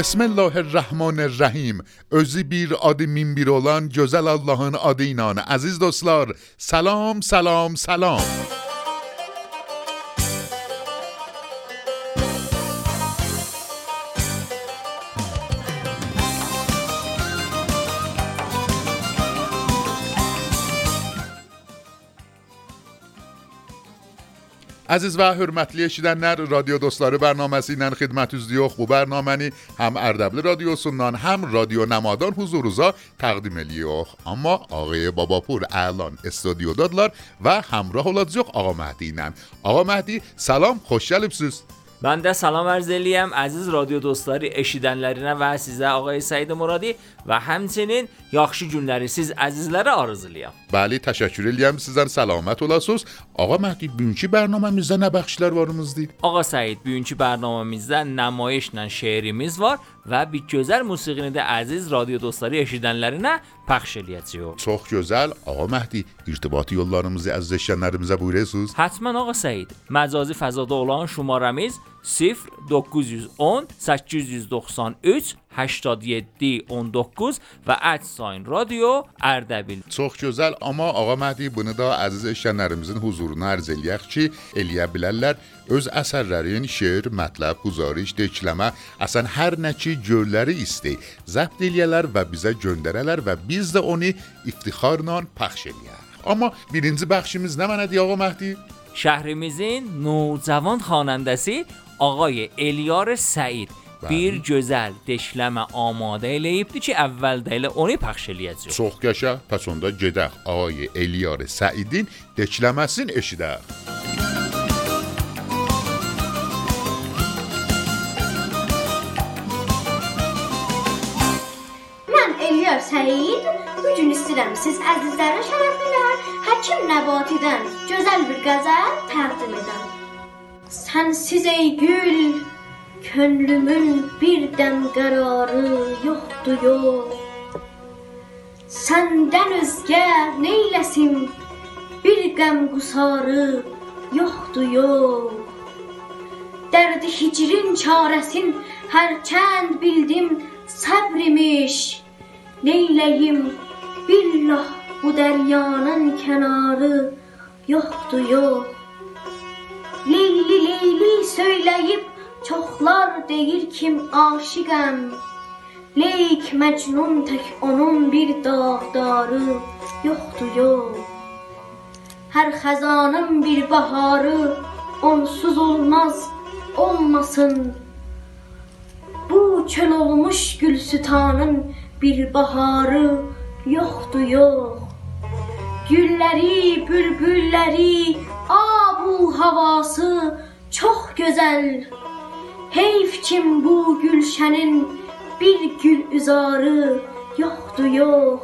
بسم الله الرحمن الرحیم. ازی بیر آدی مین بیر اولان جزل اللهان آدی اینان عزیز دوستلار سلام سلام سلام Əziz və hörmətli eşidənlər, radio dostları bərnaməsi ilə xidmətinizdəyik. Bu bərnaməni həm Ərdəbil radiosundan, həm Radio Namadan huzurunuza təqdim edirik. Amma ağay Babapur الان استودیودadlar və həmrah olacaq Ağa Məhdi ilə. Ağa Məhdi, salam, xoş gəlibsiz. Mən də salam ərz eləyəm əziz radio dostları eşidənlərinə və sizə Ağay Səid Muradi və həmçinin yaxşı günləri siz əzizlərə arzulayıram. Bəli, təşəkkür edirəm sizdən səlamət olasınız. Ağa Məhdi, bugünkü proqramımızda nə bəxşlər varımızdır? Ağa Səid, bugünkü proqramımızda nümayişlə şeirimiz var və bir gözəl musiqini də əziz radio dostları eşidənlərinə pəxş eləyəcəyik. Çox gözəl. Ağa Məhdi, irtibati yollarımızı əziz eşidənlərimizə buyurasınız. Həttəmən Ağa Səid, məcazi fəzada olan şumaramız 0910 893 87 19 və @sign radio Ərdəbil. Çox gözəl, amma Ağa Məhdi bunu da əziz eşidənlərimizin huzuruna ərz eləyək ki, eləyə bilərlər öz əsərlərin şeir, mətləb, guzarış, dekləmə, əsən hər nə ki gölləri istey, zəbt eləyələr və bizə göndərələr və biz də onu iftixarla pəxş eləyək. Amma birinci bəxşimiz nə mənədir Ağa Məhdi? Şəhrimizin nocavan xanəndəsi Ağay Eliyar Səid bir gözəl deşləmə amadə eləyibdi ki, əvvəldə elə onu pəxş eləyəcəyik. Çox qəşəng. Pəs onda gedək Ağay Eliyar Səidin dekləməsini eşidək. Mən Eliyar Səid. Bu gün istəyirəm siz əzizlərin şərəfinə Həkim Nəbatidən gözəl bir qəzəl təqdim edəm. Sənsiz ey gül, könlümün bir dəm qərarı yoxdur yox. Səndən özgə neyləsim bir qəm qusarı yoxdur yox. Dərdi hicrin çarəsin hərçənd bildim səbrimiş. Neyləyim billah bu dəryanın kənarı yoxdur yox. Leyli leyli söyləyib çoxlar deyir kim aşiqəm. Leyk məcnun tək onun bir dağdarı yoxdur yox. Hər xəzanın bir baharı onsuz olmaz, olmasın. Bu çöl olmuş gülsütanın bir baharı yoxdur yox. Gülləri, bülbülləri, abu havası çox gözəl. Heyf kim bu gülşənin bir gül üzarı yoxdur yox.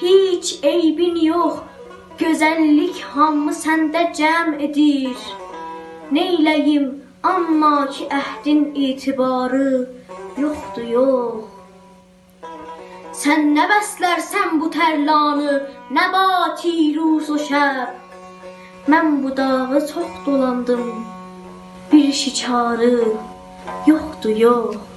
Heç eybin yox, gözəllik hamı səndə cəm edir. Neyləyim, amma ki əhdin etibarı yoxdur yox. Sən nə bəslərsən bu tərlanı, nəbati ruz o şəb. Mən bu dağı çox dolandım, bir şikarı yoxdur yox.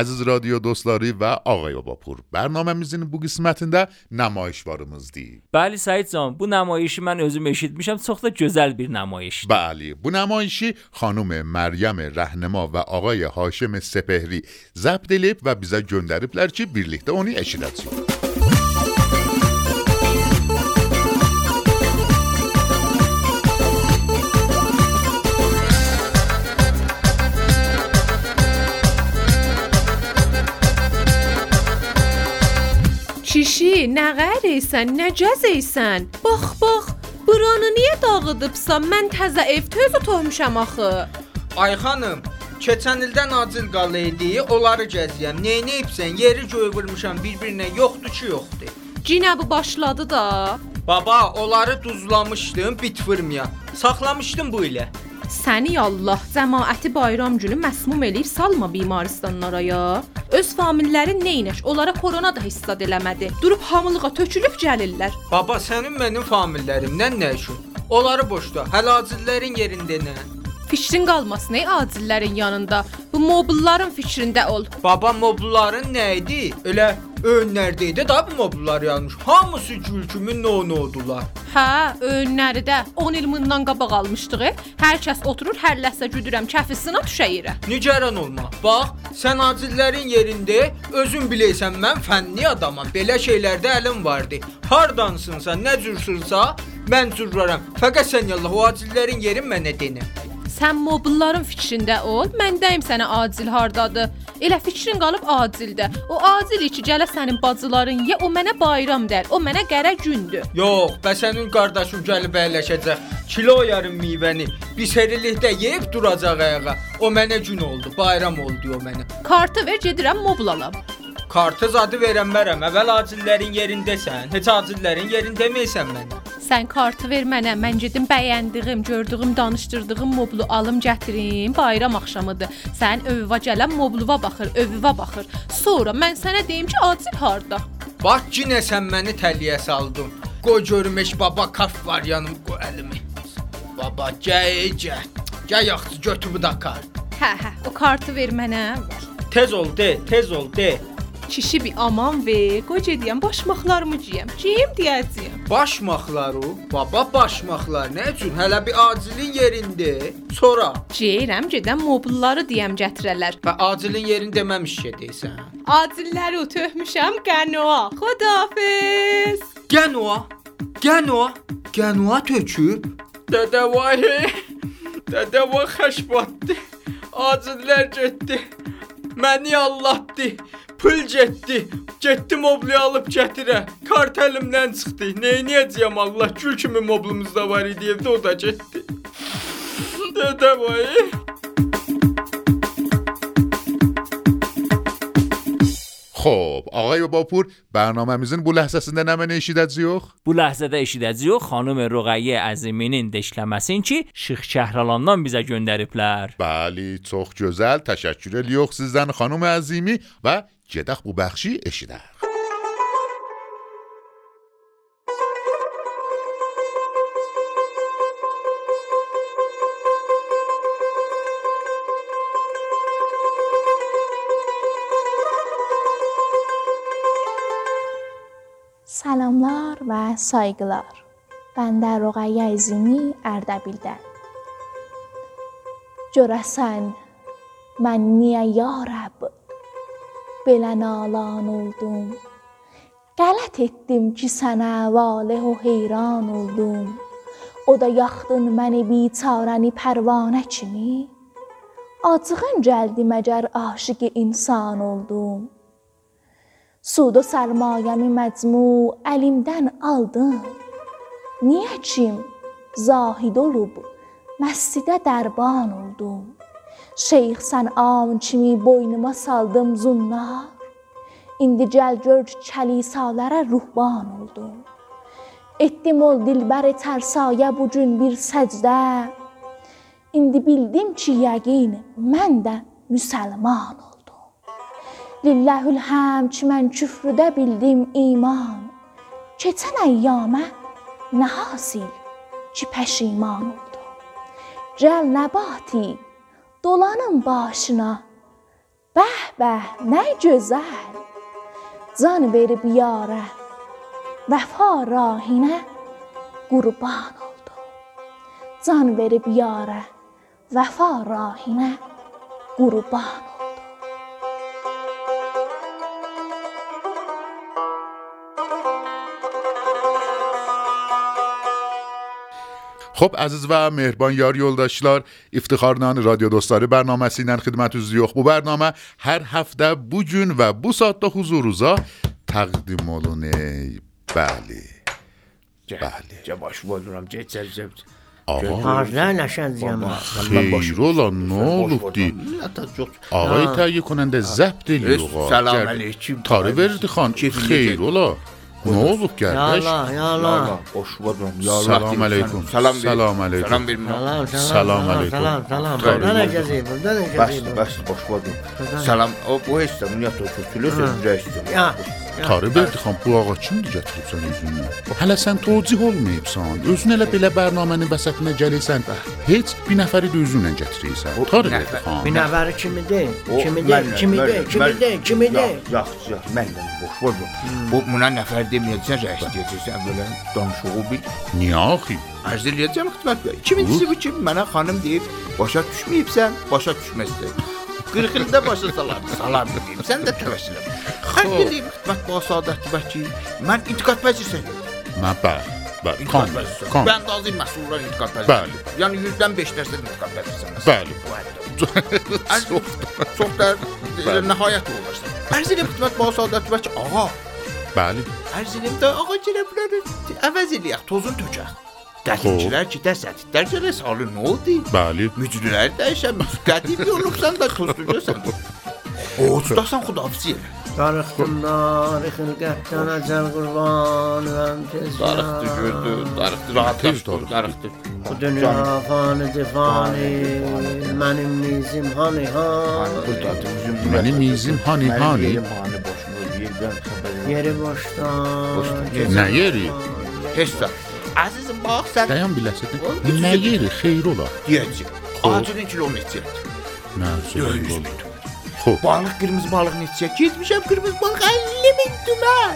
عزیز رادیو دوستلاری و آقای باپور برنامه میزین بو قسمتیندا نمایش وارمز دی بله سعید جان بو نمایشی من özüm eşit میشم سخت جزل بیر نمایش. بله بو نمایشی خانم مریم رهنما و آقای هاشم سپهری زبدلیب و بیزا گندریبلر چی بیرلیکته اونی اشیدتسون موسیقی Kişi, nə qərəysən, nə cəzəysən? Bax, bax, buranı niyə dağıdıbsan? Mən təzə ev tözü toxmuşam axı. Ay xanım, Keçən ildən acil qal idi, onları gəziyəm. Neynəyibsən? Yeri göy vurmuşam bir-birinə. Yoxdur ki, yoxdur. Cinə bu başladı da. Baba, onları duzlamışdım, bit vurmaya. Saxlamışdım bu ilə. Səni Allah, cəmaəti bayram günü məsmum eləyib salma bimaristanlara ya. Öz famillərin neynəş? Onlara korona da hissad eləmədi. Durub hamılığa tökülüb gəlirlər. Baba, sənin mənim famillərimdən nə üçün? Onları boşda. Hələ acillərin yerində nə? Fikrin qalmasın ey acillərin yanında. Bu mobilların fikrində ol. Baba mobilların nə idi? Elə önlərdə bu mobillar yazmış. Hamısı gül kimi no-nodular. Hə, önləri də 10 il bundan qabaq almışdıq. e. Hər kəs oturur, hər ləhsə güdürəm, kəfisinə düşəyirə. Nigaran olma. Bax, sən acillərin yerində özün bilirsən mən fənni adamam. Belə şeylərdə əlim vardı. Hardansınsa, nə cürsürsə, mən cürrərəm. Fəqət sən yallah o acillərin yerin mənə denə. Sən mobilların fikrində ol. Mən deyim sənə acil hardadır. Elə fikrin qalıb acildə. O acil iki gələ sənin bacıların ye, o mənə bayram der. O mənə qərə gündür. Yox, bə sənin qardaşın gəlib əyləşəcək. Kilo yarım meyvəni bir serilikdə yeyib duracaq ayağa. O mənə gün oldu, bayram oldu o mənə. Kartı ver, gedirəm mobil alam. Kartı zadı verənmərəm. Əvvəl acillərin yerindəsən. Heç acillərin yerindəməyəsən mənə. Sən kartı ver mənə. Mən gedim bəyəndiyim, gördüyüm, danışdırdığım moblu alım gətirim. Bayram axşamıdır. Sən övva gələn mobluva baxır, övva baxır. Sonra mən sənə deyim ki, acil harda? Bax yenə sən məni təliyə saldın. Qoy görüm heç baba kaf var yanım qoy əlimi. Baba gəy gəy. Gəy yaxşı götür bu da kart. Hə, hə, o kartı ver mənə. Tez ol de, tez ol de. Kişi bir aman ver, qoy gediyəm başmaqlarımı geyəm. Geyim deyəcəyəm. Başmaqları, baba başmaqlar nə üçün? Hələ bir acilin yerində. Sonra Geyirəm, gedəm mobilları deyəm gətirələr. və acilin yerini deməmiş gedəysən. Acilləri töhmüşəm qənoa. Xudafiz. Gənoa. Gənoa. Gənoa töküb. Dədə vay. Dədə vay xəş batdı. Acillər getdi. Məni allatdı. Pul getdi. Getdi moblu alıb gətirə. Kart əlimdən çıxdı. Neyniyəcəyəm Allah? Gül kimi moblumuz da var idi evdə o da getdi. Dədə vay. خب آقای باپور برنامemizin bu ləhzəsində nə mənə eşidəcəyik? Bu ləhzədə eşidəcəyik xanım Ruqayyə Əziminin deşləməsini ki, Şıx Şəhralandan bizə göndəriblər. Bəli, çox gözəl. Təşəkkür edirik sizdən xanım əzimi və جدخ بو بخشی اشیده سلاملار و سایگلار. بندر رو غیعی زینی ارده بیلده جرسن من نیا یارب. Belə nalan oldum? Qələt etdim ki, sənə valeh o heyran oldum. O da yaxdın məni biçarəni pərvanə kimi. Acığın gəldi məgər aşiq insan oldum. Sud و sərmayəmi məcmu əlimdən aldın. Niyə kim zahid olub məscidə dərban oldum. Şeyx sən am kimi boynuma saldım zunnar. İndi gəl gör ki, kəlisalərə ruhban oldum. Etdim ol dilbər tərsayə bu gün bir səcdə. İndi bildim ki, yəqin mən də müsəlman oldum. Lilləhül həmd ki, mən küfrüdə bildim iman. Keçən əyyamə nə hasil ki, pəşiman oldum. Gəl nəbati, dolanın başına. Bəh, bəh, nə gözəl. Can verib yarə, vəfa rahinə qurban oldum. Can verib yarə, vəfa rahinə qurban خب عزیز و مهربان یاری یولداشتلار افتخار نان رادیو دوستاره برنامه سینن خدمت از زیوخ بو برنامه. هر هفته بو جون و بو ساعت دا حضور روزا تقدیم مولونه بله. بله. جا باش مولونم جه چه چه چه خیر اولا نه لطفی آقای تایی کننده زبدلی رو خواهد کرد. تاری وردی خان. خیر اولا Nə olub Ya qardaş? Allah, ya Allah. Boş vurdum. Salam aleyküm. Salam ver. Salam aleyküm. Salam verin. Salam, Salam salam, aleyküm. salam, salam. Tabii. Buradan necəsiyim, buradan Bas, necəsiyim. bas, boş vurdum. Salam. O bu heç də bunu yatır kötülür, sözü istəyir. Ya, Tarı verdi xan, bu ağa kimdir gətirib sən özünlə? Hələ sən tocih olmayıbsan. Özün elə belə bərnamənin vəsətinə gəlirsən. Heç bir nəfəri də özünlə gətirirsən. Tarı verdi xan. bir nəfəri kimidir, kimidir, kimidir, kimidir, kimidir. Yaxşı, yaxşı, mənlə boş vurdum. Bu buna nəfər deməyəcəksən, rəis deyəcəksən belə danışığı bil. Niyə axı? Arz eləyəcəm xidmət bəy. Kimincisi bu kim? Mənə xanım deyib, başa düşməyibsən, başa düşməzsən. 40 ildə başa salam. Salam deyim. Sən də təvəssüləm. Arz eləyim xidmət bu saadət vəkil. Mən intiqad vəzirsən. Mən bəli. Bəli. Xan. Mən də azim məsullar intiqad vəzirsən. Bəli. Yəni 100-dən 5 dərsə intiqad vəzirsən. Bəli. Arz çox da nəhayət olursan. Arz eləyim xidmət bu saadət vəkil. Ağa, Bəli. Arz eləyim də ağa gələ bilər. Əvəz eləyək, tozun tökək. Qədincilər ki, dəsətlər gələ salı nə oldu? Bəli. Mücrülər dəyişəmiş. Qədim olubsan da tozluyorsan. O ustasan xudafizi elə. Darıxdım darı xilqətdən əcəl qurbanım tez Darıxdı gördü, darıxdı rahat Tez darıxdı, darıxdı. Bu dünya fanidir fani, mənim nizim hani hani. Burdadır üzüm. Mənim izim hani hani. Yerim hani boşmu yerdən xəbərim. Yeri boşdan. Nə yeri? Heç də. Əzizim bax sən Dayan biləsən. Nə yeri? Xeyr ola. deyəcək. Acilin kilometr. Nə Döyüş söyləyim? bitir. Xoş. Balıq qırmızı balıq neçə? Getmişəm qırmızı balıq 50 min tümən.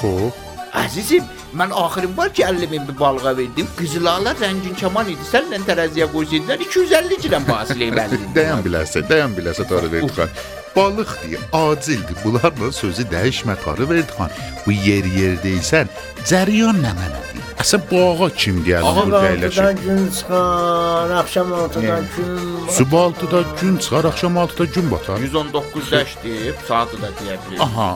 Xoş. Əzizim, mən axırım var ki 50 min bir balığa verdim. Qızılalar rəngin kaman idi. Sənlə tərəziyə qoysaydın 250 girəm fasilə verdim. Dayan biləsən, dayan biləsən tarı verdi. Balıq deyə acildir. Bunlarla sözü dəyişmə tarı verdi. Bu yer yer deysən, cəryan nə mənədir? Əsən bu ağa kim gəldi Ağa burada əyləşir? qalxıdan gün çıxar, axşam ortadan gün Subaltıda gün çıxar, axşam altıda gün batar. 119 daş deyib, saatı da deyə bilir. Aha.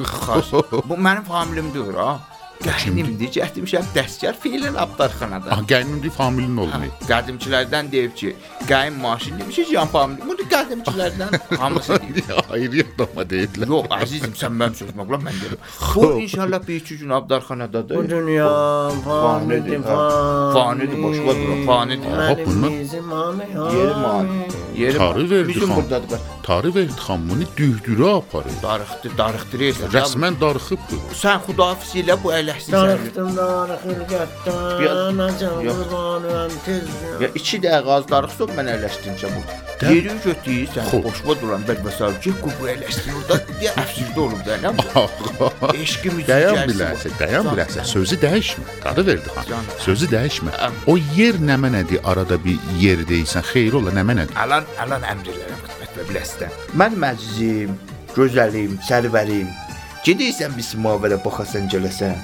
Xas. Bu mənim familimdir ha. Qədimdir, getmişəm dəstgər fiilin abdarxanada. Ah, gəlinin familin olmayıb. Qədimçilərdən deyib ki, qəym maşin demişik yan famili. Bu qədimçilərdən hamısı deyib. Ayrı adama deyirlər. Yox, əzizim, sən mənim sözümə qulaq mən deyirəm. Bu inşallah bir iki gün abdarxanadadır. Bu dünya fanidir fani. Fanidir, ver bura, fanidir. Aha, bunlar- Yeri mani. Yeri mani. Bizim burdadır. Tarı xan bunu dühdürə aparır. Darıxdı, darıxdırırsan. Rəsmən darıxıbdır. Sən xudafiz ilə bu ələxsin sən. Darıxdım darı xilqətdən, acam Yox. qurbanım tez Ya iki dəqiqə az darıxsın mən ələşdirəcəm burada. Yeri götürürsən, Xoş. boşma duran bəd məsəl ki, bu bu ələşdir orada. Ya əfsirdə olub da, nə bu? Eşqimiz Dayan biləsən, dayan biləsən. Sözü dəyişmə. Tarı verdi xan. Canım. Sözü dəyişmə. O yer nə mənədir? Arada bir yer deyirsən, xeyr ola nə mənədir? Alan, alan əmr edirəm xidmət və biləsən. Mən məcizim, gözəlim, sərvərim. Gedirsən bir simavərə baxasan gələsən.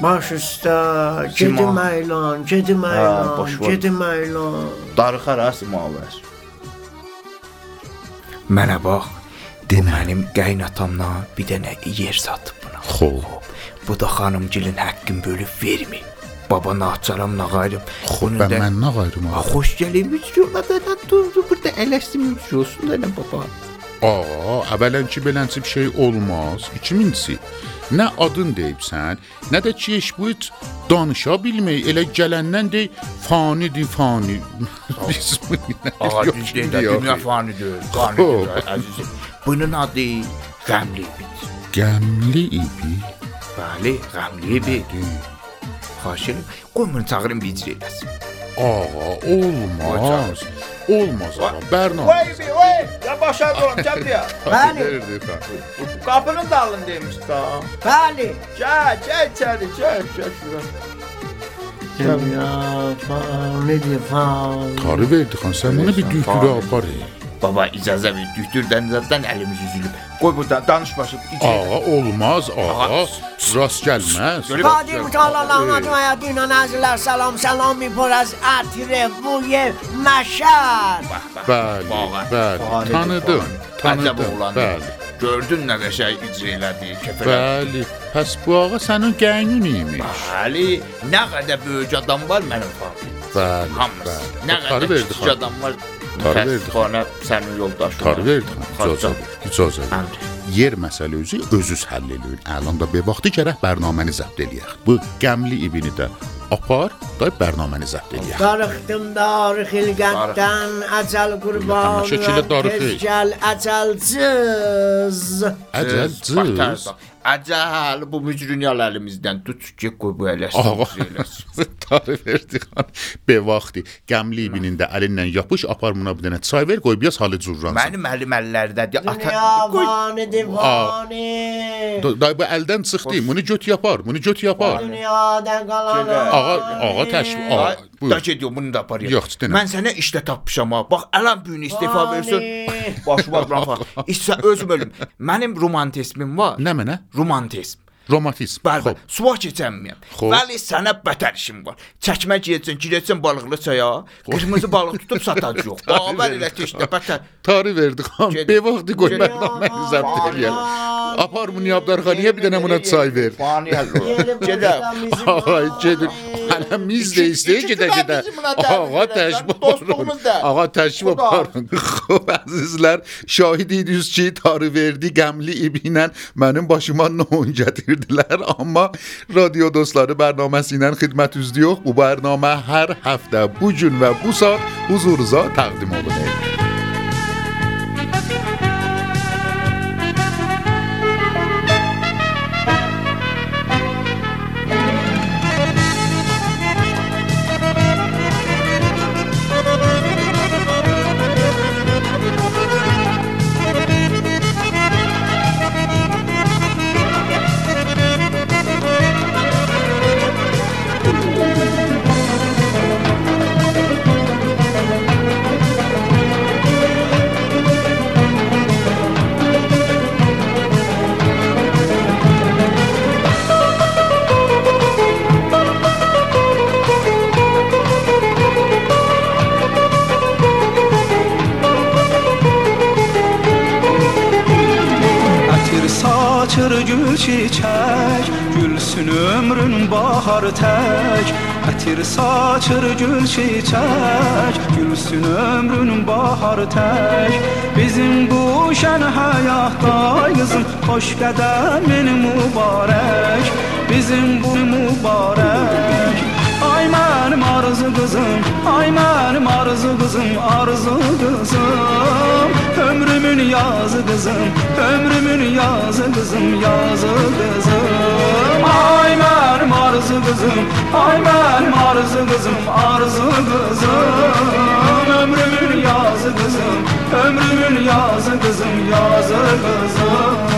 Baş üstə, gedim əylan, gedim əylan, gedim əylan. Darıxar ha simavər. Mənə bax. De mənim qaynatamla bir dənə yer satıb buna. Xoş. Bu da xanımgilin haqqın bölüb vermir. Baba naçaram nağayrım. Xoş, mən mən Ha, xoş da da durdu burada eləşdim üçüyorsun da baba. Aa, əvvələnki belənçi bir şey olmaz. İkincisi, nə adın deyibsən, nə də ki heç bu heç danışa bilmək, elə gələndən dey fanidir, fani. Ağa düz deyil, dünya fanidir, fanidir əzizim. Bunun adı Qəmli bit. Qəmli ibi. Bəli, Qəmli bit. Xahiş edirəm, qoy bunu çağırım icra eləsin. Ağa, olmaz. Olmaz ağa, Bərna. bir, vay, ya başa durun, gəl buraya. Bəli, Qapının dalındaymış da. bəli. Gəl, gəl içəri, gəl, gəl şura. Dünya fanidir fani. Tarı verdi xan, sən bunu bir dühtürə apar. Baba icazə ver, dühtürdən zaten əlimiz üzülüb. Qoy burada danış başı. Ağa, olmaz ağa. Rast gəlməz. Qadir mütəallalahın adına dünya nazirlər salam salam mi por az atire bu yer məşər. Bəli, bəli. Tanıdım, Tanıdım. Bəli. Gördün nə qəşəng icra elədi, kəfələ. Bəli. Pəs bu ağa sənin qəynun imiş. Bəli, nə qədər böyük adam var mənim familyam. Bəli, Hamısı. Nə qədər kiçik adam var. Tarı verdi Xana sənin yoldaşın. Tarı verdi xan. İcazə ver, icazə ver. Yer məsələ özü özüz həll eləyir. Əlan da bir vaxtı gərək bərnaməni zəbt eləyək. Bu qəmli ibini də apar, da bərnaməni zəbt eləyək. Darıxdım darı xilqətdən Əcəl qurban. Tez gəl əcəl cız Əcəl bu mücrünyalı əlimizdən tut ki qoy bu eləsin. Ağa. bu eləsin. Tarı verdi xan. Be vaxtı qəmli ibinin də əlindən yapış, apar buna bir dənə çay ver, qoy biraz halı curransın. Mənim əlim əllərdədir. Ata Dünya qoy. vani divani Da bu əldən çıxdı. Bunu göt yapar, bunu göt yapar. Dünyada qalan Ağa, ağa təşvik. Buyur. Da gediyor bunu da apar. Yox, denə. Mən sənə işlə tapmışam ha. Bax, ələm büyünü istifa versin. Başıma burax. İşsə özüm ölüm. Mənim romantizmim var. Nə mənə? Romantizm. Romatizm. Bəli. Suva keçəmməyəm. Xoş. Bəli, sənə bətər işim var. Çəkmə geyəcəksən, girəcəksən balıqlı çaya, qırmızı balıq tutub satacaq. Bax, elə teşdə bətər. Tarı verdi xan. Gedin. Be vaxtı qoy bərnaməni zəbt eləyək. Apar bunu yabdarxanaya bir dənə buna çay ver. Fani həll. Gedəm. Ay gedir. Hələ miz də istəyir gedə gedə. Ağa təşvik aparın. Ağa təşvik aparın. Xoş əzizlər, şahid idiniz ki, tarı verdi qəmli ibi ilə mənim başıma non gətirdilər, amma radio dostları bərnaməsi ilə xidmət üzlüyük. Bu bərnamə hər həftə bu gün və bu saat huzurunuza təqdim olunur. Gül çiçək Gülsün ömrün bahar tək Bizim bu şən həyatda qızım Xoş qədəmin mübarək Bizim bu mübarək Ay mənim arzu qızım, ay mənim arzu qızım, arzu qızım Ömrümün yazı qızım, ömrümün yazı qızım, yazı qızım Ay mənim arzu qızım, ay mənim arzu qızım, arzu qızım Ömrümün yazı qızım, ömrümün yazı qızım, yazı qızım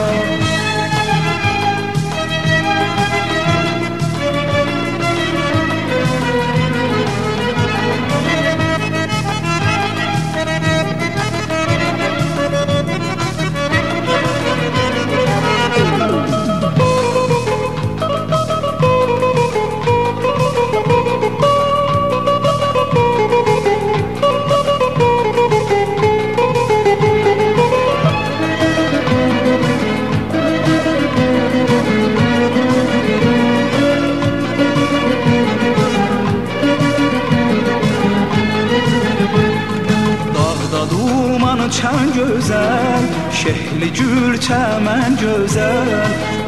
gözəl, şehli gül çəmən gözəl.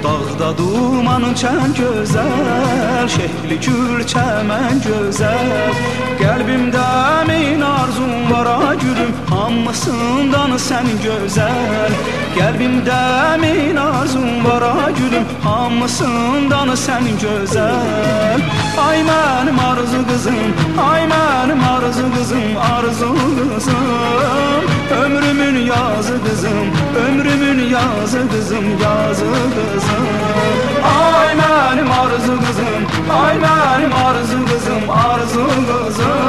Dağda duman çən gözəl, şehli gül çəmən gözəl. Qəlbimdə min arzum var a gülüm, hamısından sən gözəl. Qəlbimdə min arzum var a gülüm, hamısından sən gözəl. Ay mənim arzu qızım, ay mənim arzu qızım, arzu qızım. Ömrümün yazı qızım, ömrümün yazı qızım, yazı qızım. Ay mənim arzu qızım, ay mənim arzu qızım, arzu qızım.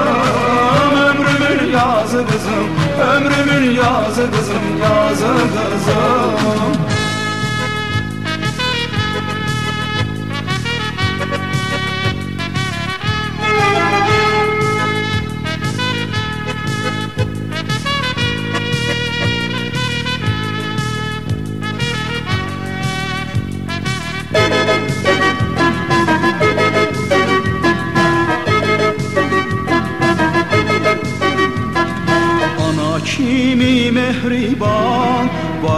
Ömrümün yazı qızım, ömrümün yazı qızım, yazı qızım.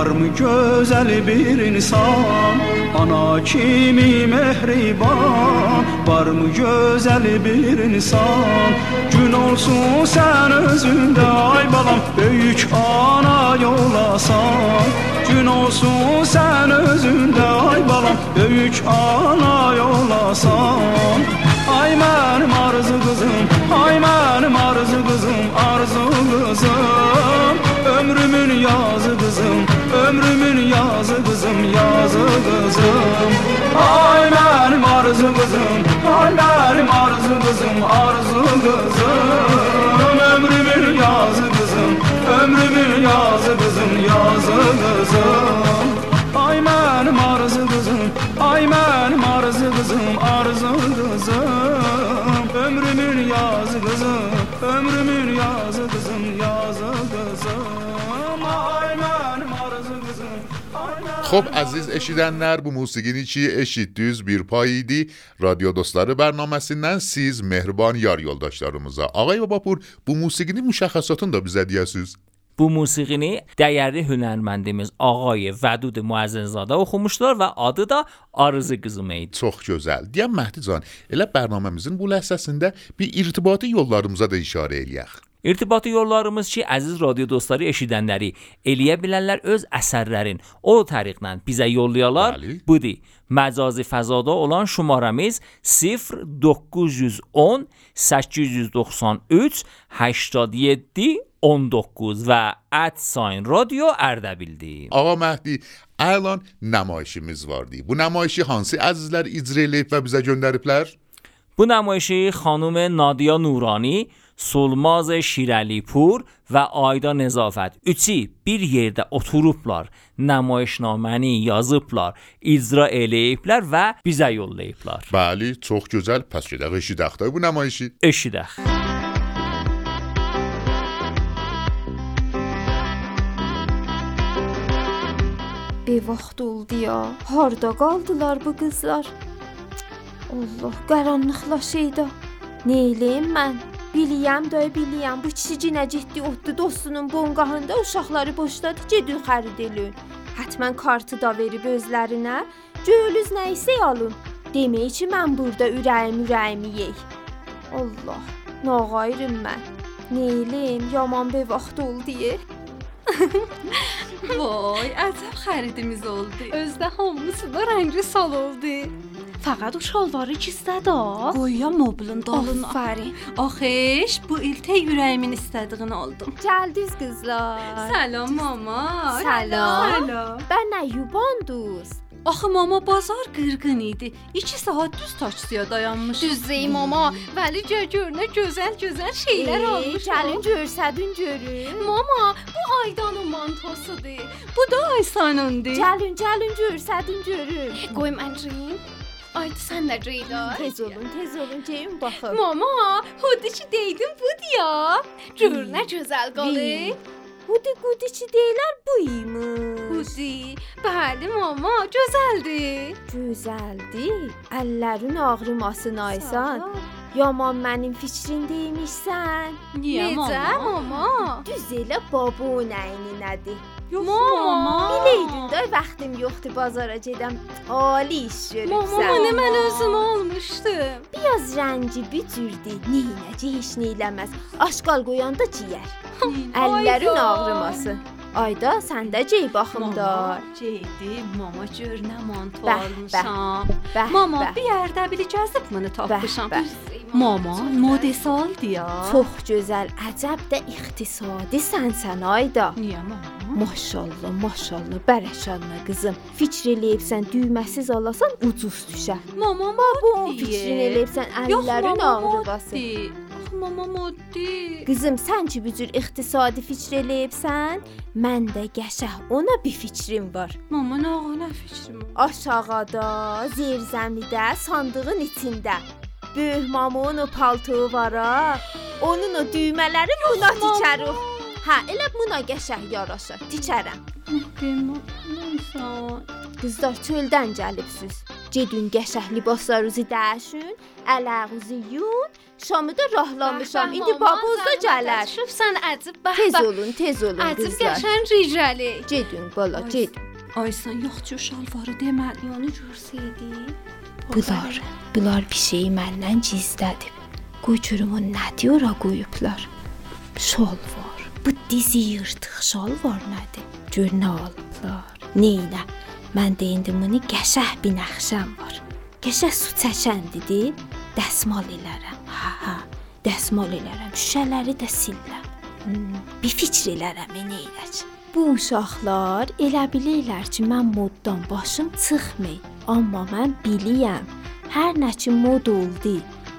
Varmı güzel bir insan? Ana kimi mehriban? Varmı güzel bir insan? Gün olsun sen özünde ay balam Böyük ana yolasan Gün olsun sen özünde ay balam Böyük ana yolasan Ay mənim arzu qızım, ay mənim arzu qızım, arzu qızım Ömrümün yazı qızım, ömrümün yazı qızım, yazı qızım Ay mənim arzu qızım, ay mənim arzu qızım, arzu qızım Ömrümün yazı qızım, ömrümün yazı qızım, خب aziz eşidənlər, bu musiqini ki eşitdiniz bir pay idi. Radyo dostları bərnaməsindən siz mehriban yar yoldaşlarımıza. Ağay Babapur, bu musiqinin müşəxəsatını da bizə deyəsiniz. Bu musiqini dəyərli hünərməndimiz Ağay Vədud Muəzzənzadə oxumuşlar və adı da Arızı qızım idi. Çox gözəl. Deyəm Məhdi can, elə bərnaməmizin bu ləhsəsində bir irtibati yollarımıza da işarə eləyək. İrtibati yollarımız ki, əziz radio dostları eşidənləri eləyə bilərlər öz əsərlərin o tariqlə bizə yollayalar. Bəli. Budur. Məcazi fəzada olan şumaramız 0910 893 87 19 və @sign radio Ərdəbildir. Ağa Məhdi, əlan nümayişimiz vardı. Bu nümayişi hansı əzizlər icra eləyib və bizə göndəriblər? Bu nمایشی خانم نادیا نورانی، Solmaz Şirəlipur və Ayda Nezafət üçü bir yerdə oturublar, nümayişnaməni yazıblar, icra eləyiblər və bizə yollayıblar. Bəli, çox gözəl. Pəs gedək eşidək də bu nümayişi. Eşidək. Bir vaxt oldu ya. Harda qaldılar bu qızlar? Allah, qaranlıqlaşıydı. Neyləyim mən? Biliyəm də, biliyəm. Bu kişi cinə getdi, otdu dostunun bonqahında uşaqları boşladı, gedin xərid eləyin. Hətmən kartı da verib özlərinə. Gölüz nə isə alın. Demək ki, mən burada ürəyim ürəyimi yey. Allah, nağayrım mən. Neyləyim? Yaman bir vaxt oldu. ye. Vay, əcəb xəridimiz oldu. Özdə hamısı da rəngi sal oldu. Faqat o şalvarı ikisdə də. Qoya mobilin dalına. Afərin. Axeş, bu il tə ürəyimin istədiyini aldım. Gəldiniz qızlar. Salam mama. Salam. Salam. Bən nə yubandınız? Axı mama bazar qırğın idi. 2 saat düz taksiyə dayanmışdı. Düzdeyim mama, vəli görünə gözəl-gözəl şeylər Ey, almışam. Gəlin görsədin görün. Mama, bu Aydanın mantosudur. Bu da Aysanındır. Gəlin, gəlin görsədin görün. Qoy mən reyim. Aydı sən də reyda. Tez olun, tez olun, gəlin baxın. Mama, hudi ki deydim budur ya. Gör nə gözəl qalır. Vey, Hudi qudi ki deyirlər bu imiş. Hudi. Bəli mama, gözəldir. Gözəldir. Əllərin ağrımasın Aysan. Yaman mənim fikrim demişsən. Niyə Necə mama? mama? Düz elə babun əyni nədir? Yox Mama. Biləydin də vaxtım yoxdur bazara gedəm. Ali iş görürsən. Mama, nə mən özüm almışdım. Biraz rəngi bücürdü. Neynəcə heç nə eləməz. Aşqal qoyanda ciyər. Əllərin Ayda. ağrımasın. Ayda sən də cey baxımdar. Ceydi, mama gör nə manto Bəh, almışam. Mama bir yerdə bili gəzib bunu tapmışam. Mama, modesaldı ya. Çox gözəl, əcəb də iqtisadi sənsən Ayda. Niyə mama? Maşallah, maşallah, bərəkallah qızım. Fikr eləyibsən düyməsiz alasan ucuz düşər. Mama, Bu moddi. fikrin eləyibsən əllərin moddi. Ax, mama moddi. Qızım, sən ki bu cür iqtisadi fikr eləyibsən, mən də qəşəh ona bir fikrim var. Mama, nə nə fikrim? Aşağıda, zirzəmidə, sandığın içində. Böyük mamon o paltoyu var ha. Onun o düymələri buna tikərik. Hə, elə buna qəşəh yaraşır. Nəysə. Qızlar çöldən gəlibsiz. Gedin qəşəng libaslarınızı dəyişin, əlağınızı yuyun. Şamı da rahlamışam. İndi babuz da gələr. Şufsan əcib bəh. Tez olun, tez olun Əcib qızlar. qəşəng ricəli. Gedin bala, gedin. Aysan yoxçu şalvarı deməli, onu görsəydi. Bunlar, bunlar bir şeyi məndən gizlədib. O nə deyir qoyublar. Şalvar. Bu dizi yırtıq şalvar nədir? Gör nə alıblar. Neynə? Mən də indi bunu qəşəh bir nəxşəm var. Qəşəh su çəkəndidir. Dəsmal elərəm. Ha ha. Dəsmal elərəm. Şüşələri də sillərəm. Hmm, bir fikr elərəm neynək. Bu uşaqlar elə bilirlər ki, mən moddan başım çıxmır. Amma mən bilirəm. Hər nə ki mod oldu,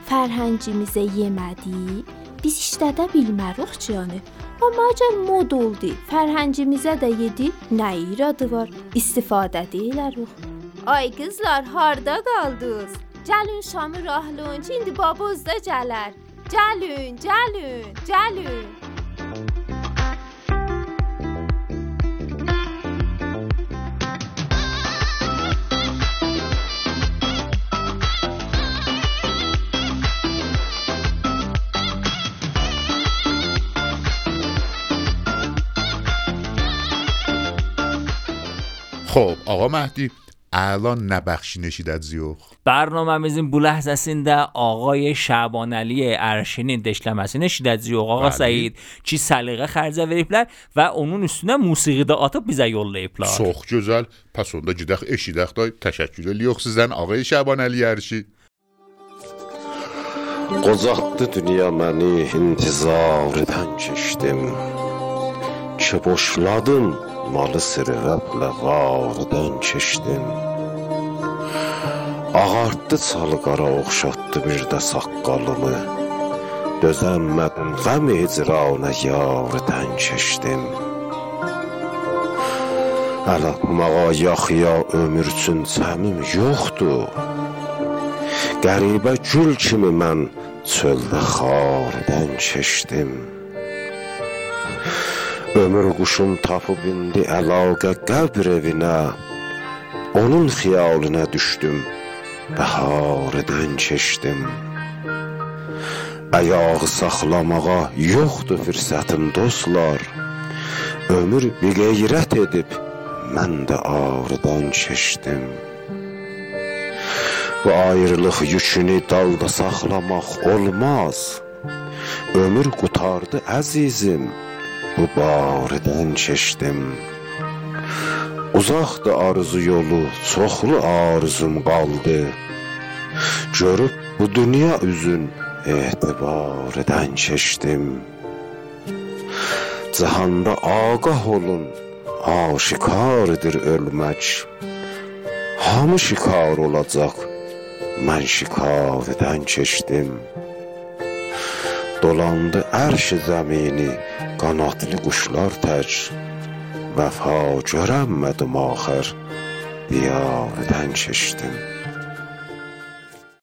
fərhəngimizə yemədi, biz işlədə bilmərik ki, yəni. Amma əgər mod oldu, fərhəngimizə də yedi, nə iradı var? İstifadə edilərik. Ay qızlar, harda qaldınız? Gəlin şamı rahlayın ki, indi baboz da gələr. Gəlin, gəlin, gəlin. خب آقا مهدی الان نبخشی نشید از زیوخ برنامه میزیم بوله زسینده آقای شعبان علی عرشینی دشلم هستی نشید از زیوخ آقا بله. سعید چی سلیقه خرزه وریپلر و اونون اسطونه موسیقی دا آتا بیزه یول لیپ لر سخ جزل. پس اونده جدخ اشی دخ دای تشکیل لیوخ سیزن. آقای شعبان علی عرشی قضاقت دنیا منی انتظار دن چشتم چه بوشلادن malı sirvətlə vardan keçdim Ağartdı çalı qara oxşatdı bir də saqqalımı. Dözənmədim qəm icraına yardan keçdim Əl atmağa yaxıya ömür üçün çəmim yoxdur. Qəribə gül kimi mən çöldə xardən keçdim Ömür quşum tapıb indi əlaqə qəbr evinə Onun xiyalına düşdüm Bəhardən keçdim Ayağı saxlamağa yoxdur fürsətim dostlar Ömür bir qeyrət edib mən də ağrıdan keçdim Bu ayrılıq yükünü dalda saxlamaq olmaz. Ömür qutardı əzizim, bu barədən keçdim. Uzaqdı arzu yolu, çoxlu arzum qaldı. Görüb bu dünya üzün etibarədən keçdim. Cahanda ağah olun, aşikardır ölmək. Hamı şikar olacaq, mən şikayədən keçdim. Dolandı ərş zəmini, qanatlı quşlar tək. Vəfa görənmədim axır, diyardan keçdim.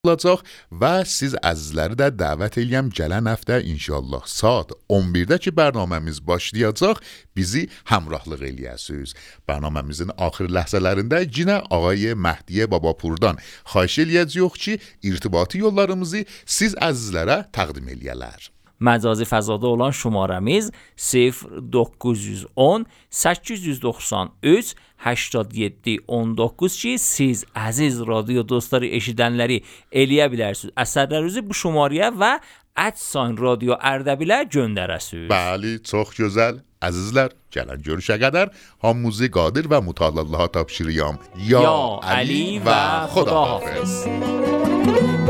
olacaq və siz əzizləri də dəvət eləyəm gələn həftə inşallah saat 11-də ki bərnaməmiz başlayacaq, bizi həmrahlıq eləyəsiniz. Bərnaməmizin axır ləhzələrində yenə ağay Məhdiyə Babapurdan xahiş eləyəcəyik ki, irtibati yollarımızı siz əzizlərə təqdim eləyələr. Məcazi fəzada olan şumaramız 0910 893 87 19 ki, siz əziz radio dostları eşidənləri eləyə bilərsiniz. Əsərlərinizi bu şumarəyə və @sign radio Ərdəbilə göndərəsiniz. Bəli, çox gözəl. Əzizlər, gələn görüşə qədər hamımızı qadir və mutallallaha tapşırıyam. Ya Ali və Xudahafiz.